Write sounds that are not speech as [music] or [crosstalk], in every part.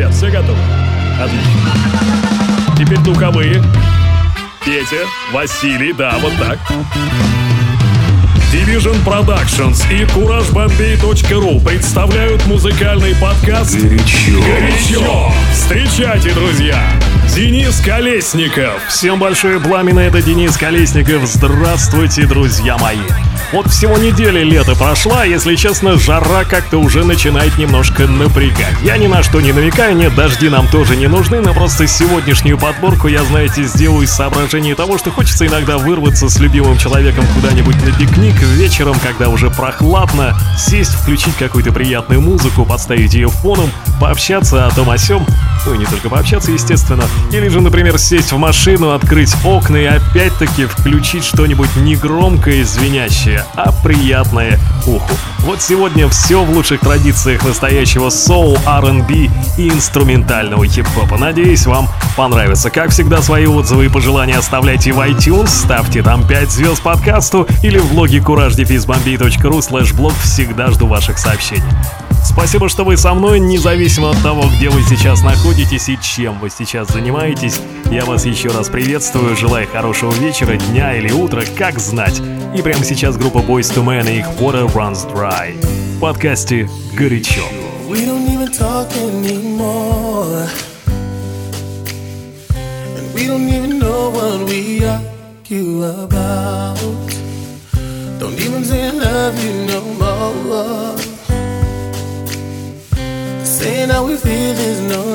ребят, все готовы? Отлично. Теперь духовые. Петя, Василий, да, вот так. Division Productions и CourageBombay.ru представляют музыкальный подкаст Горячо. Горячо. Встречайте, друзья, Денис Колесников. Всем большое пламя, это Денис Колесников. Здравствуйте, друзья мои. Вот всего недели лето прошла, если честно, жара как-то уже начинает немножко напрягать. Я ни на что не намекаю, нет, дожди нам тоже не нужны, но просто сегодняшнюю подборку я, знаете, сделаю из соображения того, что хочется иногда вырваться с любимым человеком куда-нибудь на пикник вечером, когда уже прохладно, сесть, включить какую-то приятную музыку, подставить ее фоном, пообщаться о том о сём, ну и не только пообщаться, естественно, или же, например, сесть в машину, открыть окна и опять-таки включить что-нибудь негромкое и звенящее, а приятное уху. Вот сегодня все в лучших традициях настоящего соул, R&B и инструментального хип-хопа. Надеюсь, вам понравится. Как всегда, свои отзывы и пожелания оставляйте в iTunes, ставьте там 5 звезд подкасту или в блоге couragedefizbombay.ru слэш блог. Всегда жду ваших сообщений. Спасибо, что вы со мной, независимо от того, где вы сейчас находитесь и чем вы сейчас занимаетесь. Я вас еще раз приветствую, желаю хорошего вечера, дня или утра, как знать. И прямо сейчас группа група Boyz II Men и их Water Runs Dry. В подкасте «Горячо». We don't even talk anymore. And we don't even know what we argue about. Don't even say I love you no more. Saying how we feel is no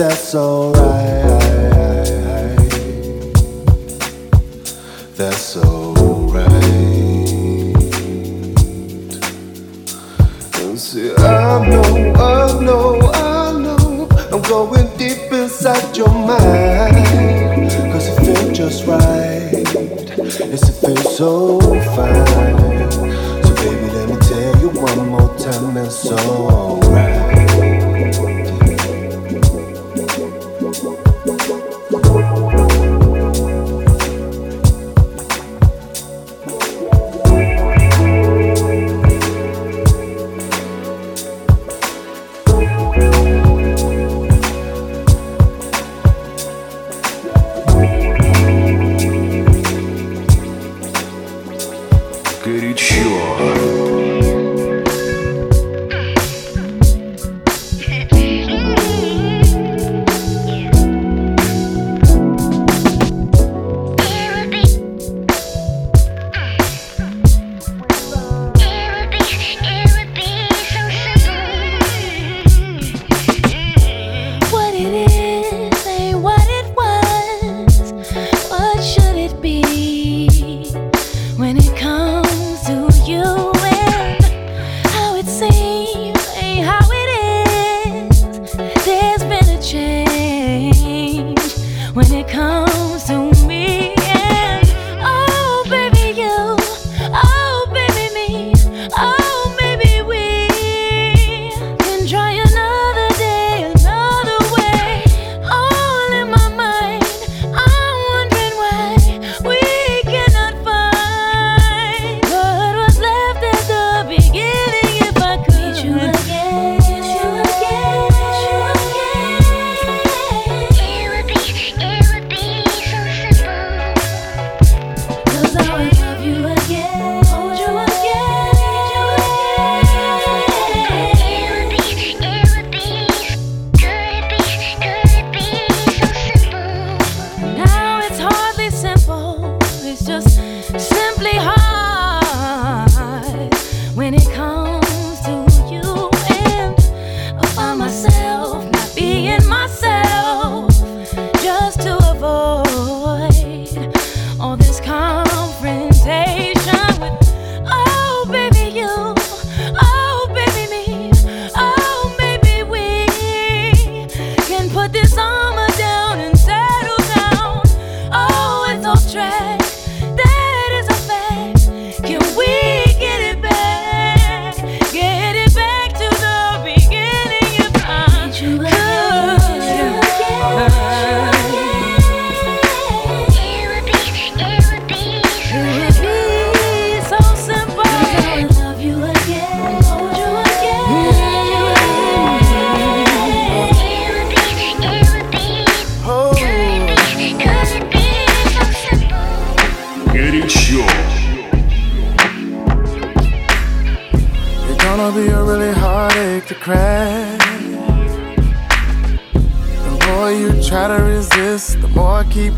that's alright. That's alright. And see, I know, I know, I know. I'm going deep inside your mind. Cause it feels just right. Yes, it feels so fine. So, baby, let me tell you one more time. It's alright.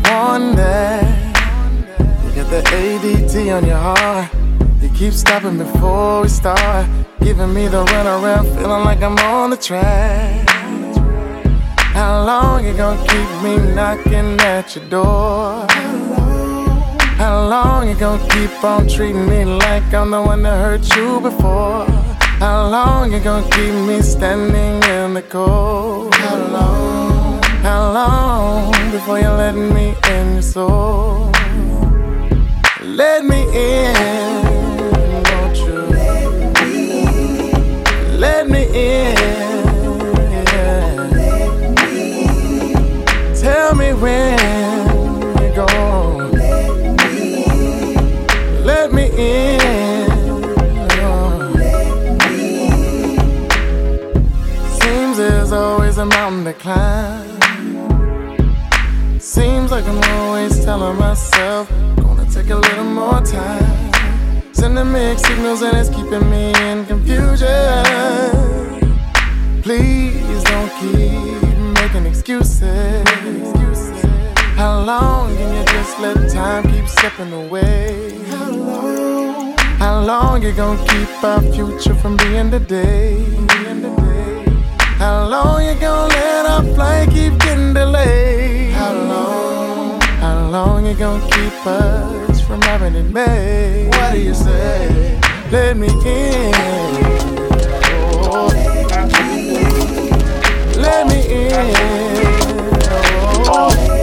On that You get the ADT on your heart. You keep stopping before we start. Giving me the run around, feelin' like I'm on the track. How long you gonna keep me knocking at your door? How long you gonna keep on treating me like I'm the one that hurt you before? How long you gonna keep me standing in the cold? How long? How long before you let me in your soul? Let me in, won't you? Let me in. Tell me when you're gone. Let me in. Seems there's always a mountain to climb. Seems like I'm always telling myself, gonna take a little more time. Sending mixed signals, and it's keeping me in confusion. Please don't keep making excuses. How long can you just let time keep slipping away? How long? How long you gonna keep our future from being today? How long you gonna let our flight keep getting delayed? Long you gonna keep us from having it made? What do you say? Let me in. Oh. Let me in. Oh.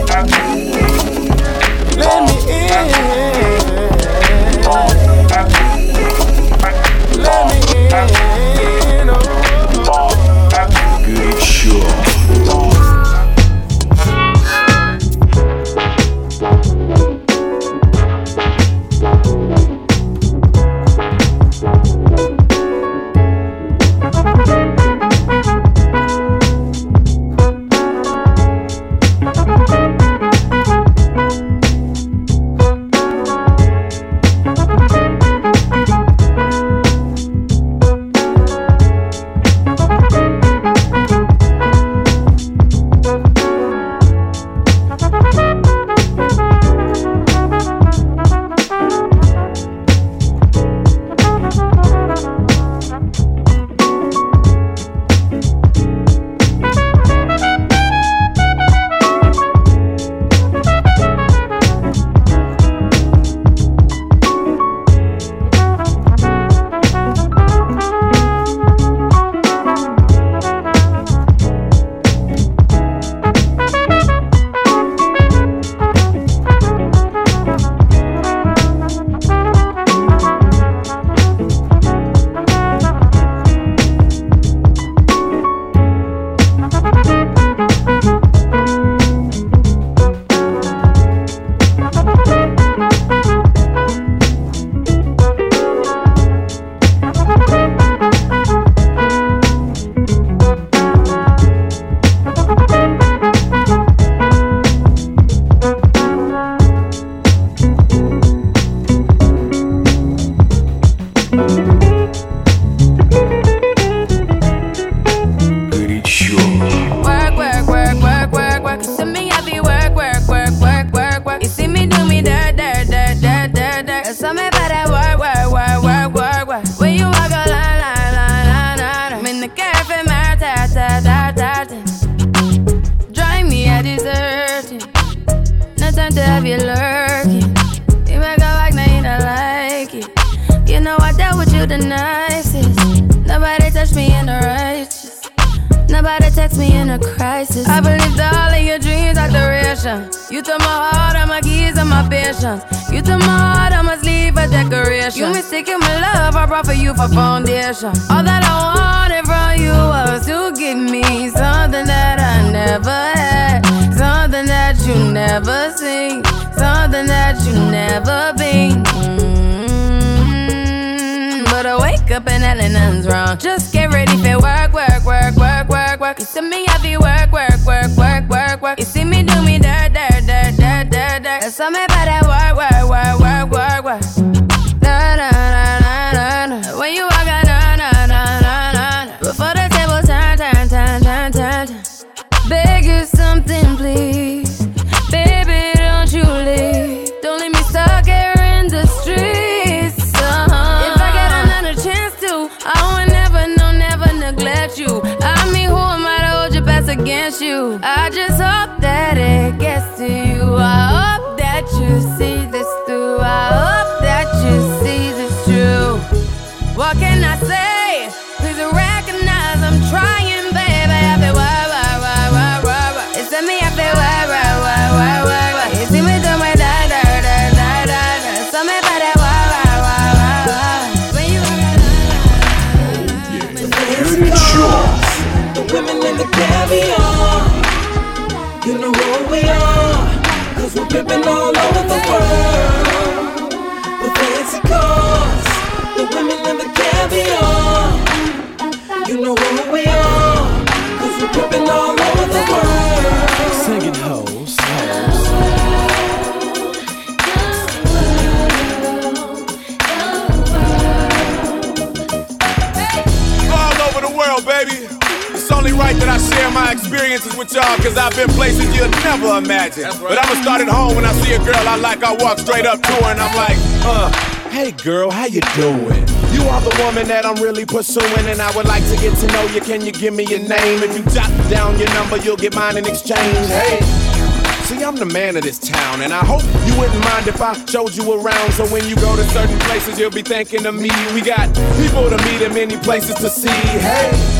You took my heart, all my keys, and my patience. You took my heart, I must leave a decoration. You mistaken my love, I brought for you for foundation. All that I wanted from you was to give me something that I never had, something that you never seen, something that you never been. Mm, But I wake up and nothing's wrong. Just get ready for work, work, work, work, work, work. You see me, I be work, work, work, work, work, work. You see me do me dirt, dirt, dirt, dirt, dirt, dirt. There's something about that work, work, work, work, work, work. Against you? I just hope You know who we are. Cause we're pimping all over the world. Fancy cars. The women the caviar. You know we are. Cause we're all experiences with y'all, cause I've been places you'd never imagine. But I'ma start at home when I see a girl I like, I walk straight up to her and I'm like, uh, hey girl, how you doing? You are the woman that I'm really pursuing, and I would like to get to know you. Can you give me your name? If you jot down your number, you'll get mine in exchange. Hey. See, I'm the man of this town, and I hope you wouldn't mind if I showed you around. So when you go to certain places, you'll be thinking of me. We got people to meet and many places to see. Hey,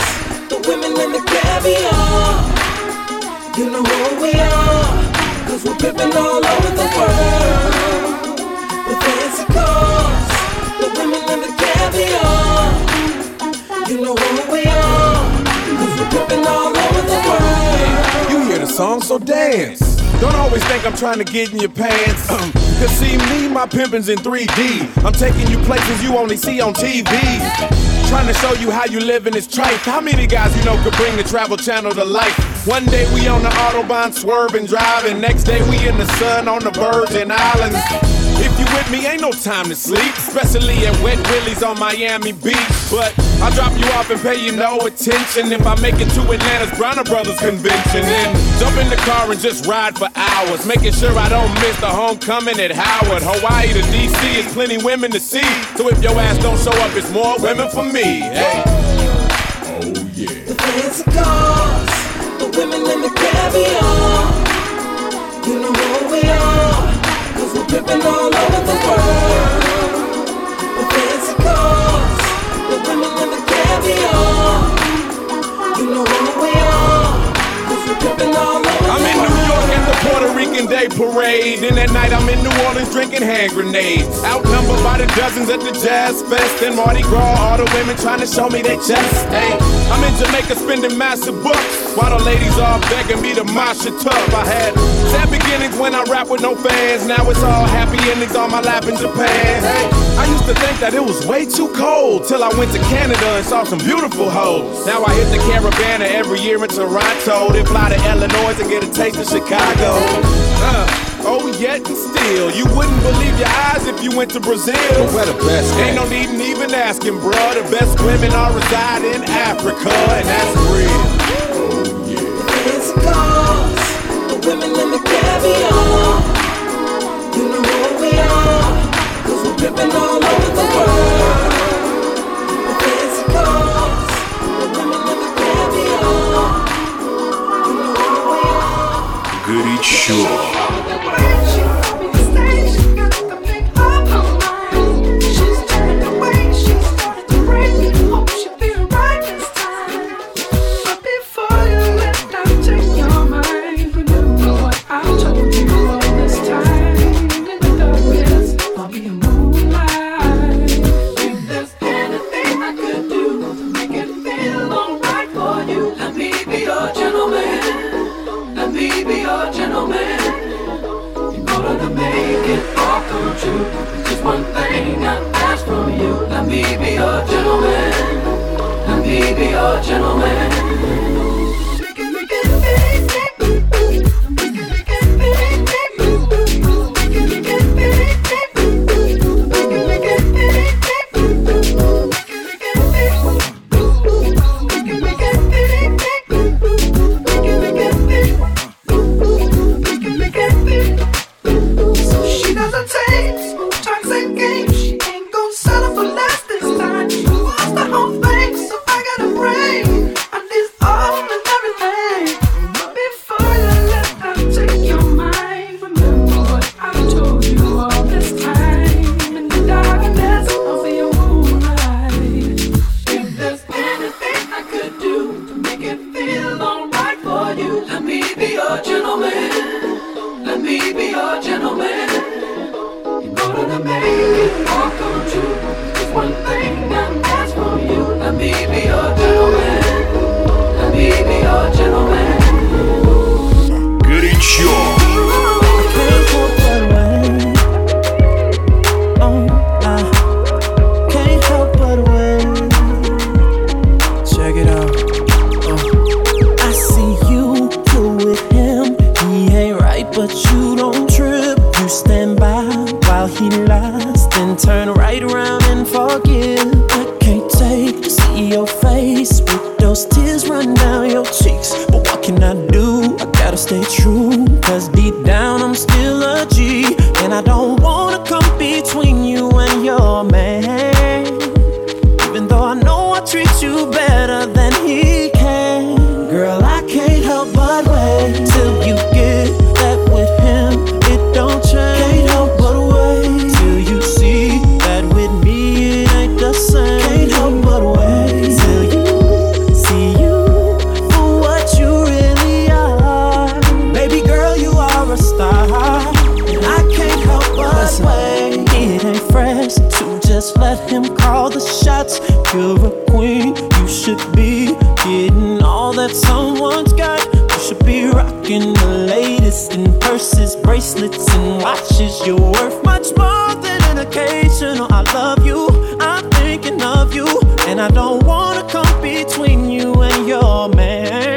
so dance. Don't always think I'm trying to get in your pants. [clears throat] Cause see me, my pimpin's in 3D. I'm taking you places you only see on TV. Trying to show you how you live in this trife. How many guys you know could bring the travel channel to life? One day we on the Autobahn swerving, driving. Next day we in the sun on the Virgin Islands. If you with me, ain't no time to sleep. Especially at Wet Willie's on Miami Beach. But I'll drop you off and pay you no attention if I make it to Atlanta's Bronner Brothers convention. Then jump in the car and just ride for hours. Making sure I don't miss the homecoming at Howard. Hawaii to DC is plenty women to see. So if your ass don't show up, it's more women for me. Hey. The fancy cars, the women and the caviar. You know who we are, cause we're pimping all over the world. And the caviar. You know who we are, cause we're all over I'm in New York at the Puerto Rican Day Parade. And at night I'm in New Orleans drinking hand grenades. Outnumbered by the dozens at the Jazz Fest. And Mardi Gras, all the women trying to show me their chest. Hey, I'm in Jamaica spending massive bucks. While the ladies all begging me to mosh it tough. I had sad beginnings when I rap with no fans. Now it's all happy endings on my lap in Japan. Hey, I used to think that it was way too cold. Till I went to Canada and saw some beautiful hoes. Now I hit the Caribana every year in Toronto. Then fly to Illinois and get a taste of Chicago. Uh, oh, yet and still, you wouldn't believe your eyes if you went to Brazil. But the best Ain't no need in even asking, bruh. The best women all reside in Africa, and that's real. women and the caviar. You know who we are, cause we're pimping all over the world. The fancy cars, the women and the caviar. You know who we are. Горячо. the latest in purses, bracelets, and watches. You're worth much more than an occasional. I love you, I'm thinking of you, and I don't wanna come between you and your man.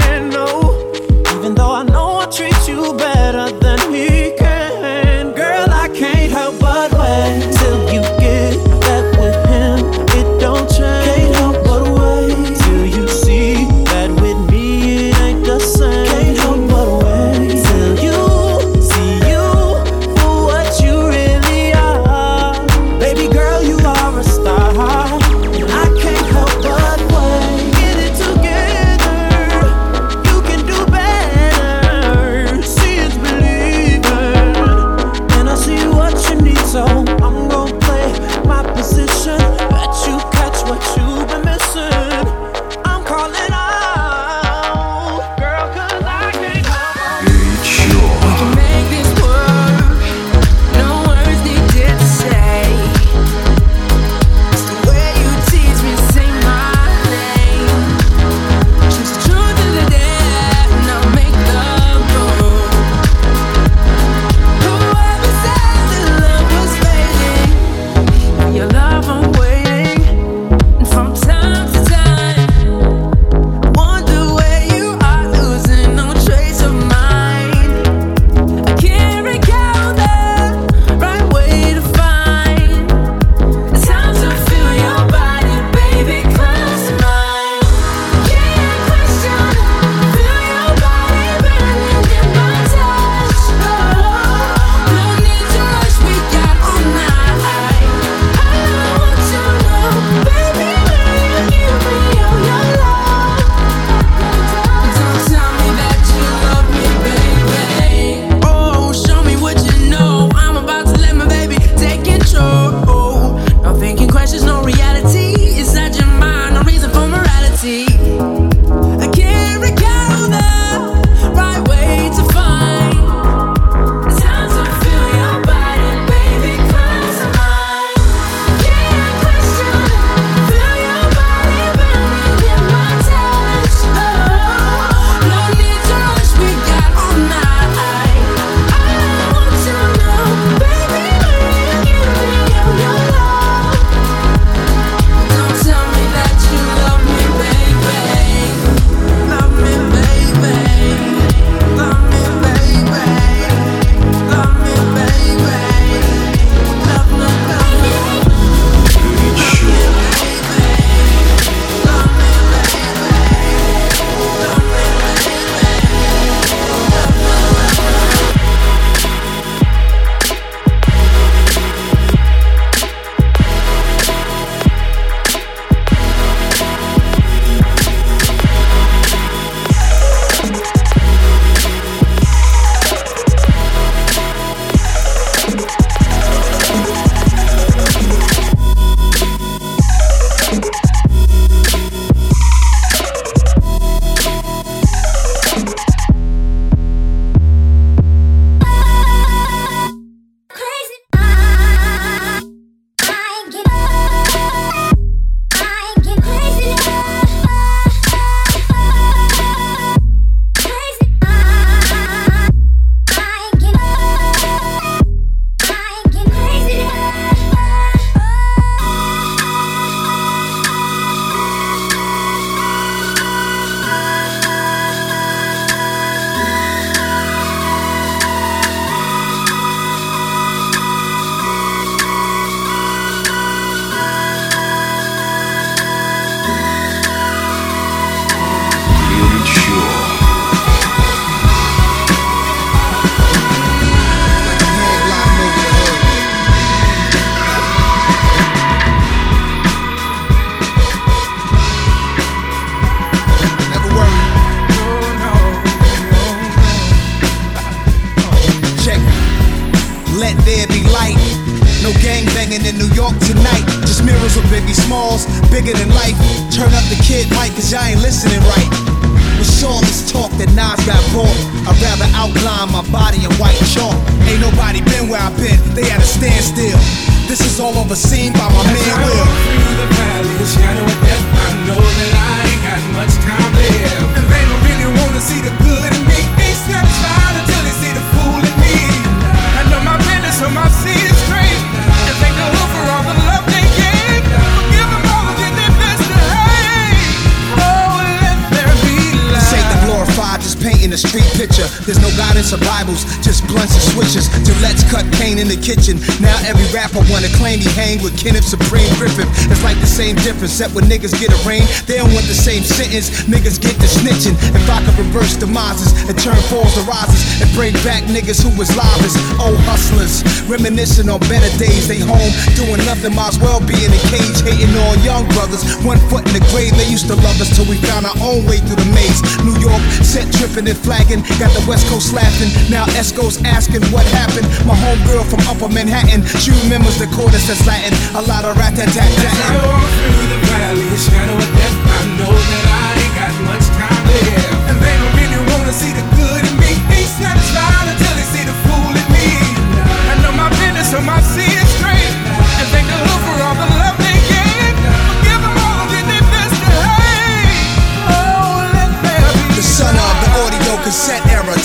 Gillette's cut cane in the kitchen. Now every rapper wanna claim he hang with Kenneth Supreme McGriff. It's like the same difference, except when niggas get arraigned, they don't want the same sentence. Niggas get the snitching. If I could reverse demises and turn falls to rises and bring back niggas who was livest, old hustlers, reminiscing on better days. They home doing nothing, might as well be in a cage, hating on young brothers. One foot in the grave, they used to love us till we found our own way through the maze. New York set tripping and flagging, got the West Coast laughing. Now Esco's asking what happened. My homegirl from Upper Manhattan, she remembers the chorus that's Latin. A lot of rat tat tat tat. through the valley, shadow of death, I know that I ain't got much time left. And they don't really wanna see the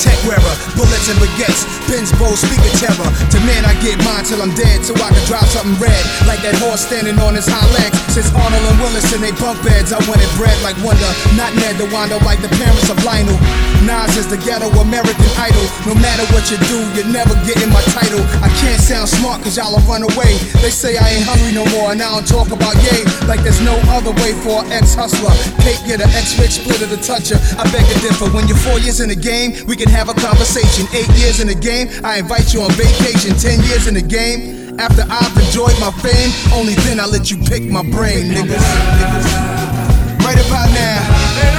tech wearer, bullets and baguettes, Ben's bow, speaker terror. To man, I get mine till I'm dead, so I can drop something red. Like that horse standing on his hind legs. Since Arnold and Willis in they bunk beds, I wanted bread like Wonder, not Ned the Wino like the parents of Lionel. Nas is the ghetto American idol. No matter what you do, you're never getting my title. I can't sound smart cause y'all will run away. They say I ain't hungry no more, and I don't talk about yay. Like there's no other way for an ex hustler. Cake get an ex rich splitter to touch her. I beg to differ. When you're four years in the game, we can have a conversation. Eight years in the game, I invite you on vacation. Ten years in the game, after I've enjoyed my fame, only then I let you pick my brain, niggas. niggas. Right about now,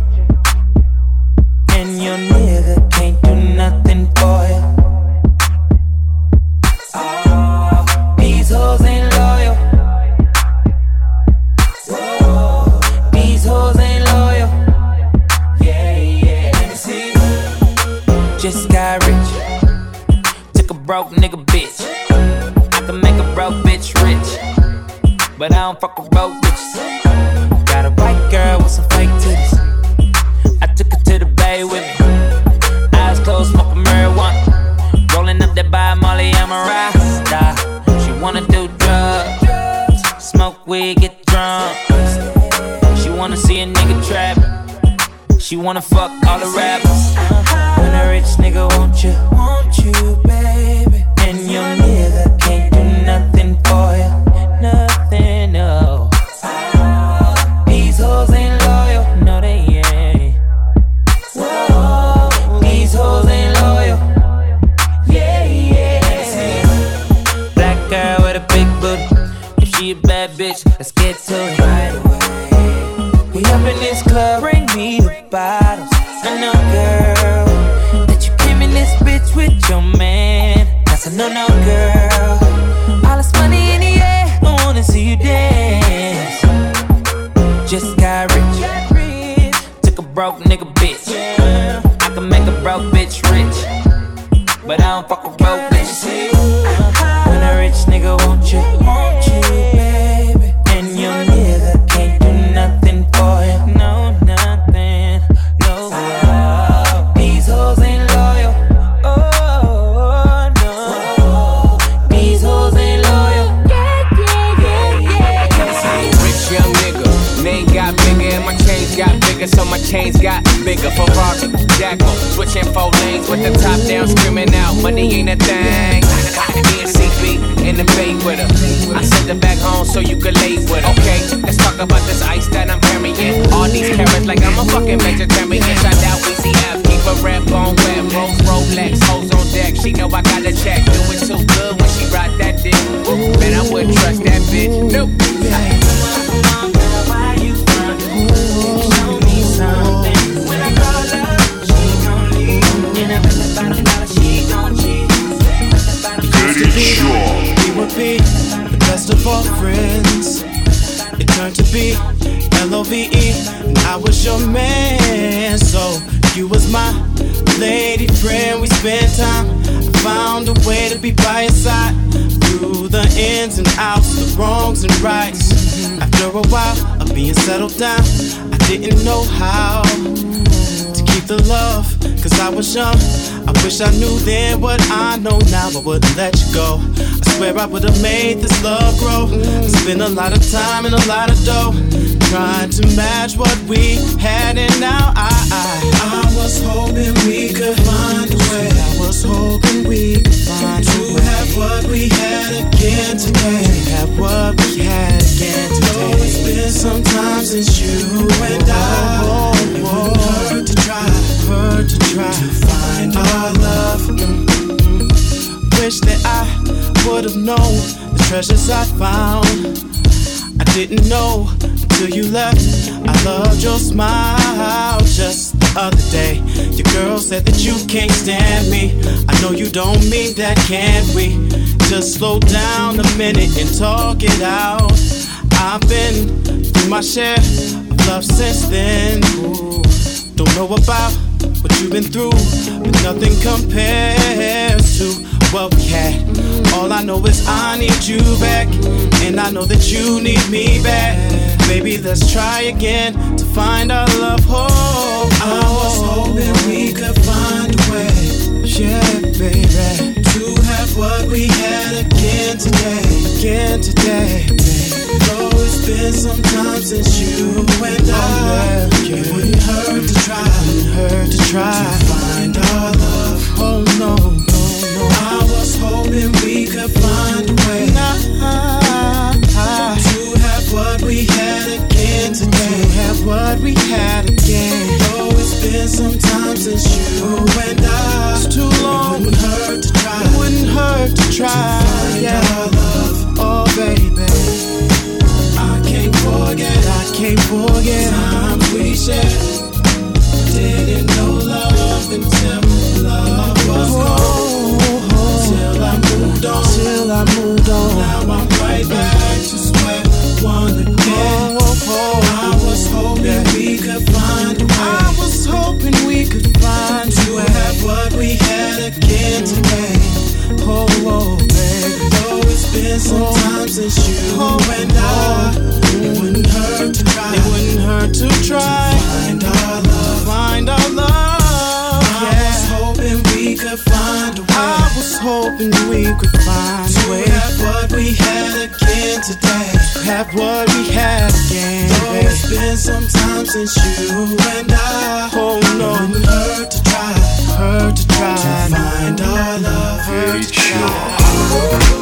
and your nigga can't do nothing for you. Oh, these hoes ain't loyal. Whoa, these hoes ain't loyal. Yeah, yeah. Let me see. Just got rich. Took a broke nigga bitch. I can make a broke bitch rich. But I don't fuck with broke bitches. Molly, I'm a rasta. She wanna do drugs, smoke weed, get drunk. She wanna see a nigga trap. She wanna fuck all the rappers. When a rich nigga want you, want you, baby. And your nigga can't L O V E, and I was your man. So you was my lady friend. We spent time. I found a way to be by your side through the ins and outs, the wrongs and rights. After a while of being settled down, I didn't know how the love, cause I was young. I wish I knew then what I know now, I wouldn't let you go. I swear I would've made this love grow. Spent a lot of time and a lot of dough trying to match what we had, and now I, I, was hoping we could find a way. I was hoping we could find to a way. have what we had again today. Have what we had again today. Though it's been some time since you and I. It wouldn't hurt to try, hurt to try to find our love. Mm-mm. Wish that I would have known the treasures I found. I didn't know until you left. I loved your smile just the other day. Your girl said that you can't stand me. I know you don't mean that, can we? Just slow down a minute and talk it out. I've been through my share of love since then. Ooh, don't know about what you've been through, but nothing compares to what we had. All I know is I need you back, and I know that you need me back. Baby, let's try again to find our love. Oh, I was hoping we could find a way, yeah, baby, to have what we had again today, again today. Though it's been some time since you and oh, and I. It wouldn't hurt to try. It wouldn't hurt to try. Find our love. Find our love. Yeah. I was hoping we could find a way. I was hoping we could find a way. To have what we had again today. Have what we had again. Though it's been some time since you and I. Oh no. It wouldn't hurt to try. Hurt to try. To find our love. Hurt to try.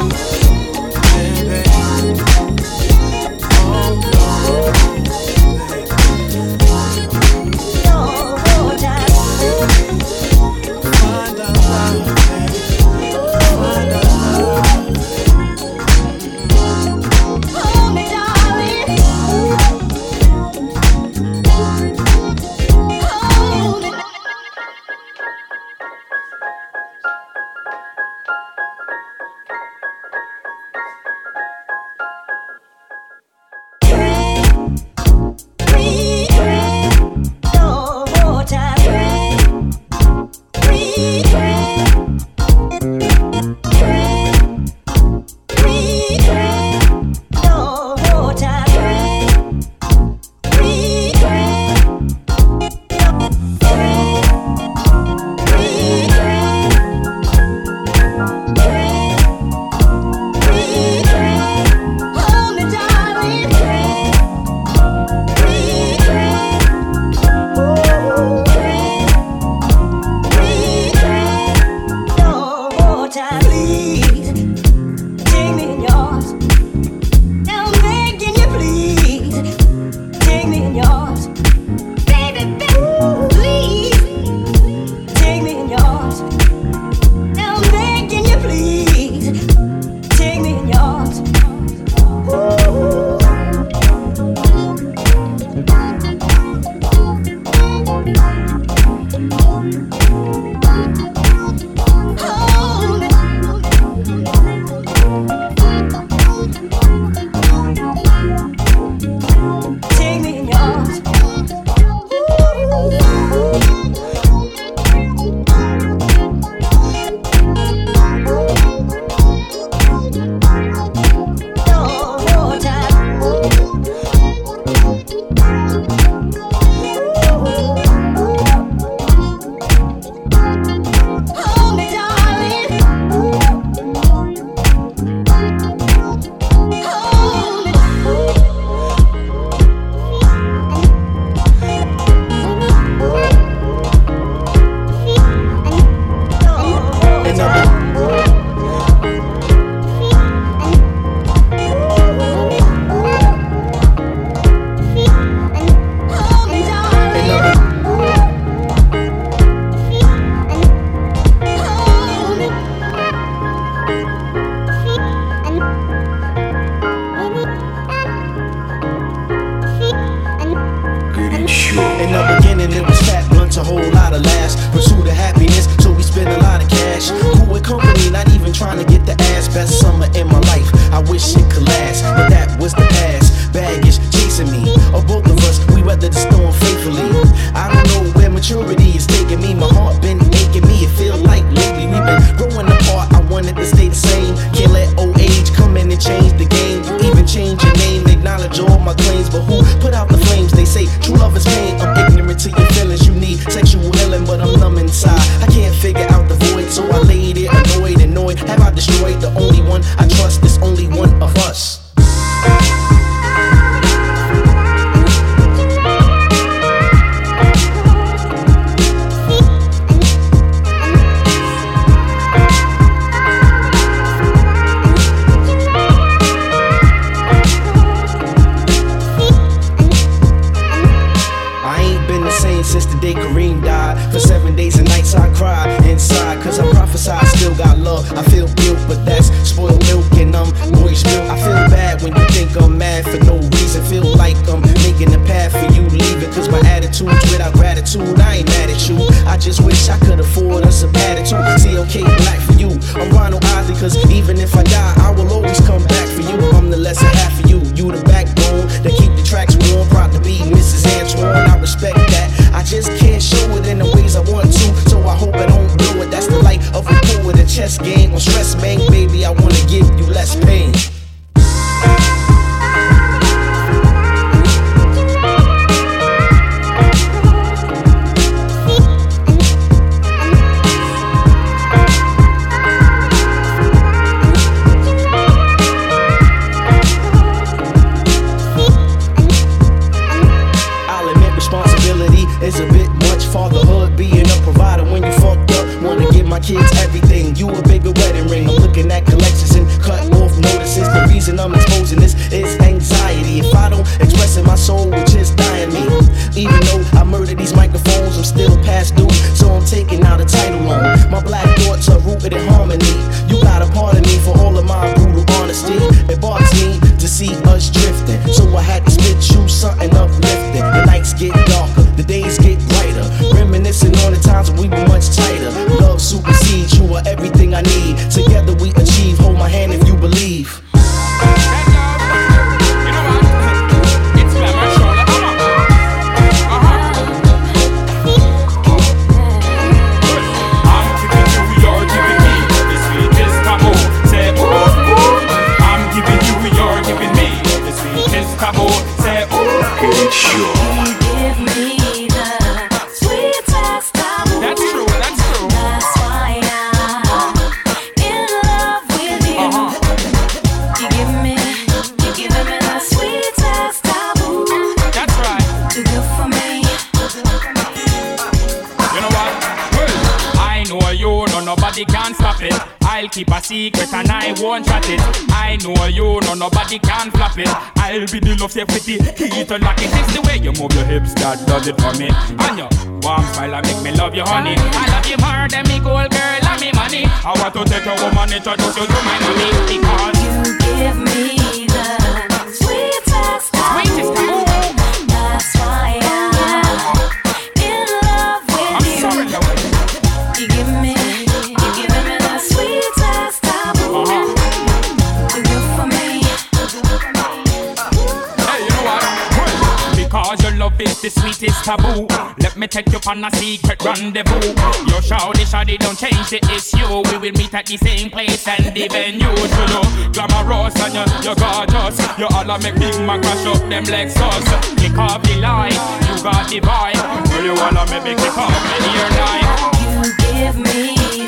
and died. For seven days and nights I cried inside, cause I prophesy still got love. I feel guilt, but that's spoiled milk and I'm boy's milk. I feel bad when you think I'm mad for no reason. Feel like I'm making a path for you leaving, cause my attitude's without gratitude. I ain't mad at you. I just wish I could afford us a attitude. See, okay, black for you. I'm Ronald Isley, cause even if I die, I will always come back for you. I'm the lesser half of you. You the backbone that keep the tracks warm. Proud to be Mrs. Antoine. I respect that. I just can't show it in the ways I want to. So I hope I don't blow it. That's the light of a fool with a chess game. On stress, man, baby, I wanna give you less pain. Still past due. So I'm taking out a title on. My black thoughts are rooted in harmony. You got a part of me for all of my brutal honesty. It bothers me to see us drifting. So I had to spit you something uplifting. The nights get darker, the days get brighter. Reminiscing on the times when we were much tighter. Love supersedes, you are everything I need. I'll be the love safety, key to lock it. It's the way you move your hips that does it for me. And your warm smile that make me love you, honey. I love you more than me gold girl and me money. I want to take a woman, introduce you to my mommy because you give me the sweetest Sweetest Is the sweetest taboo. Let me take you on a secret rendezvous. Your shawty, shawty, don't change the issue. We will meet at the same place and the venue. You know, glamorous and you, you're gorgeous. You all make big man crash up them Lexus. Click off the line, you got the vibe. Girl, you all make me click off in. You give me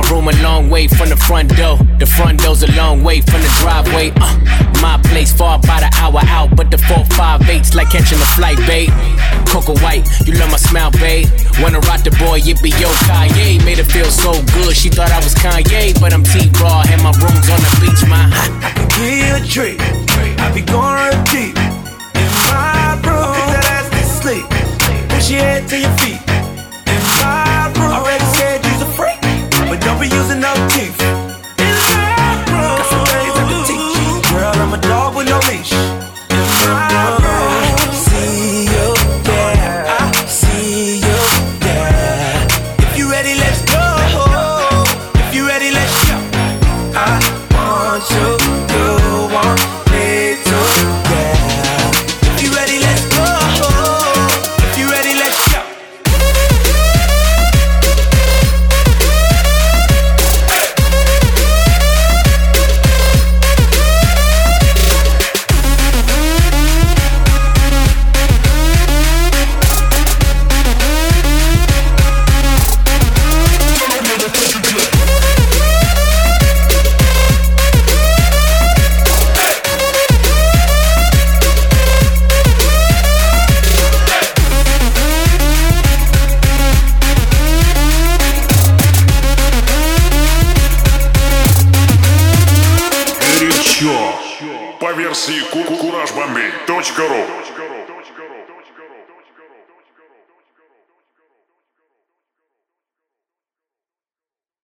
my room a long way from the front door. The front door's a long way from the driveway. Uh, my place far by the hour out, but the four five eight's like catching a flight, babe. Coco White, you love my smile, babe. Wanna rock the boy, yippee yo Kanye. Made her feel so good, she thought I was Kanye, but I'm T Raw, and my room's on the beach, my. Give you a treat. I be going deep in my room. That ass to sleep. Push your head to your feet. Don't be using no teeth. In my room. Got some things I can teach you. Girl, I'm a dog with no leash.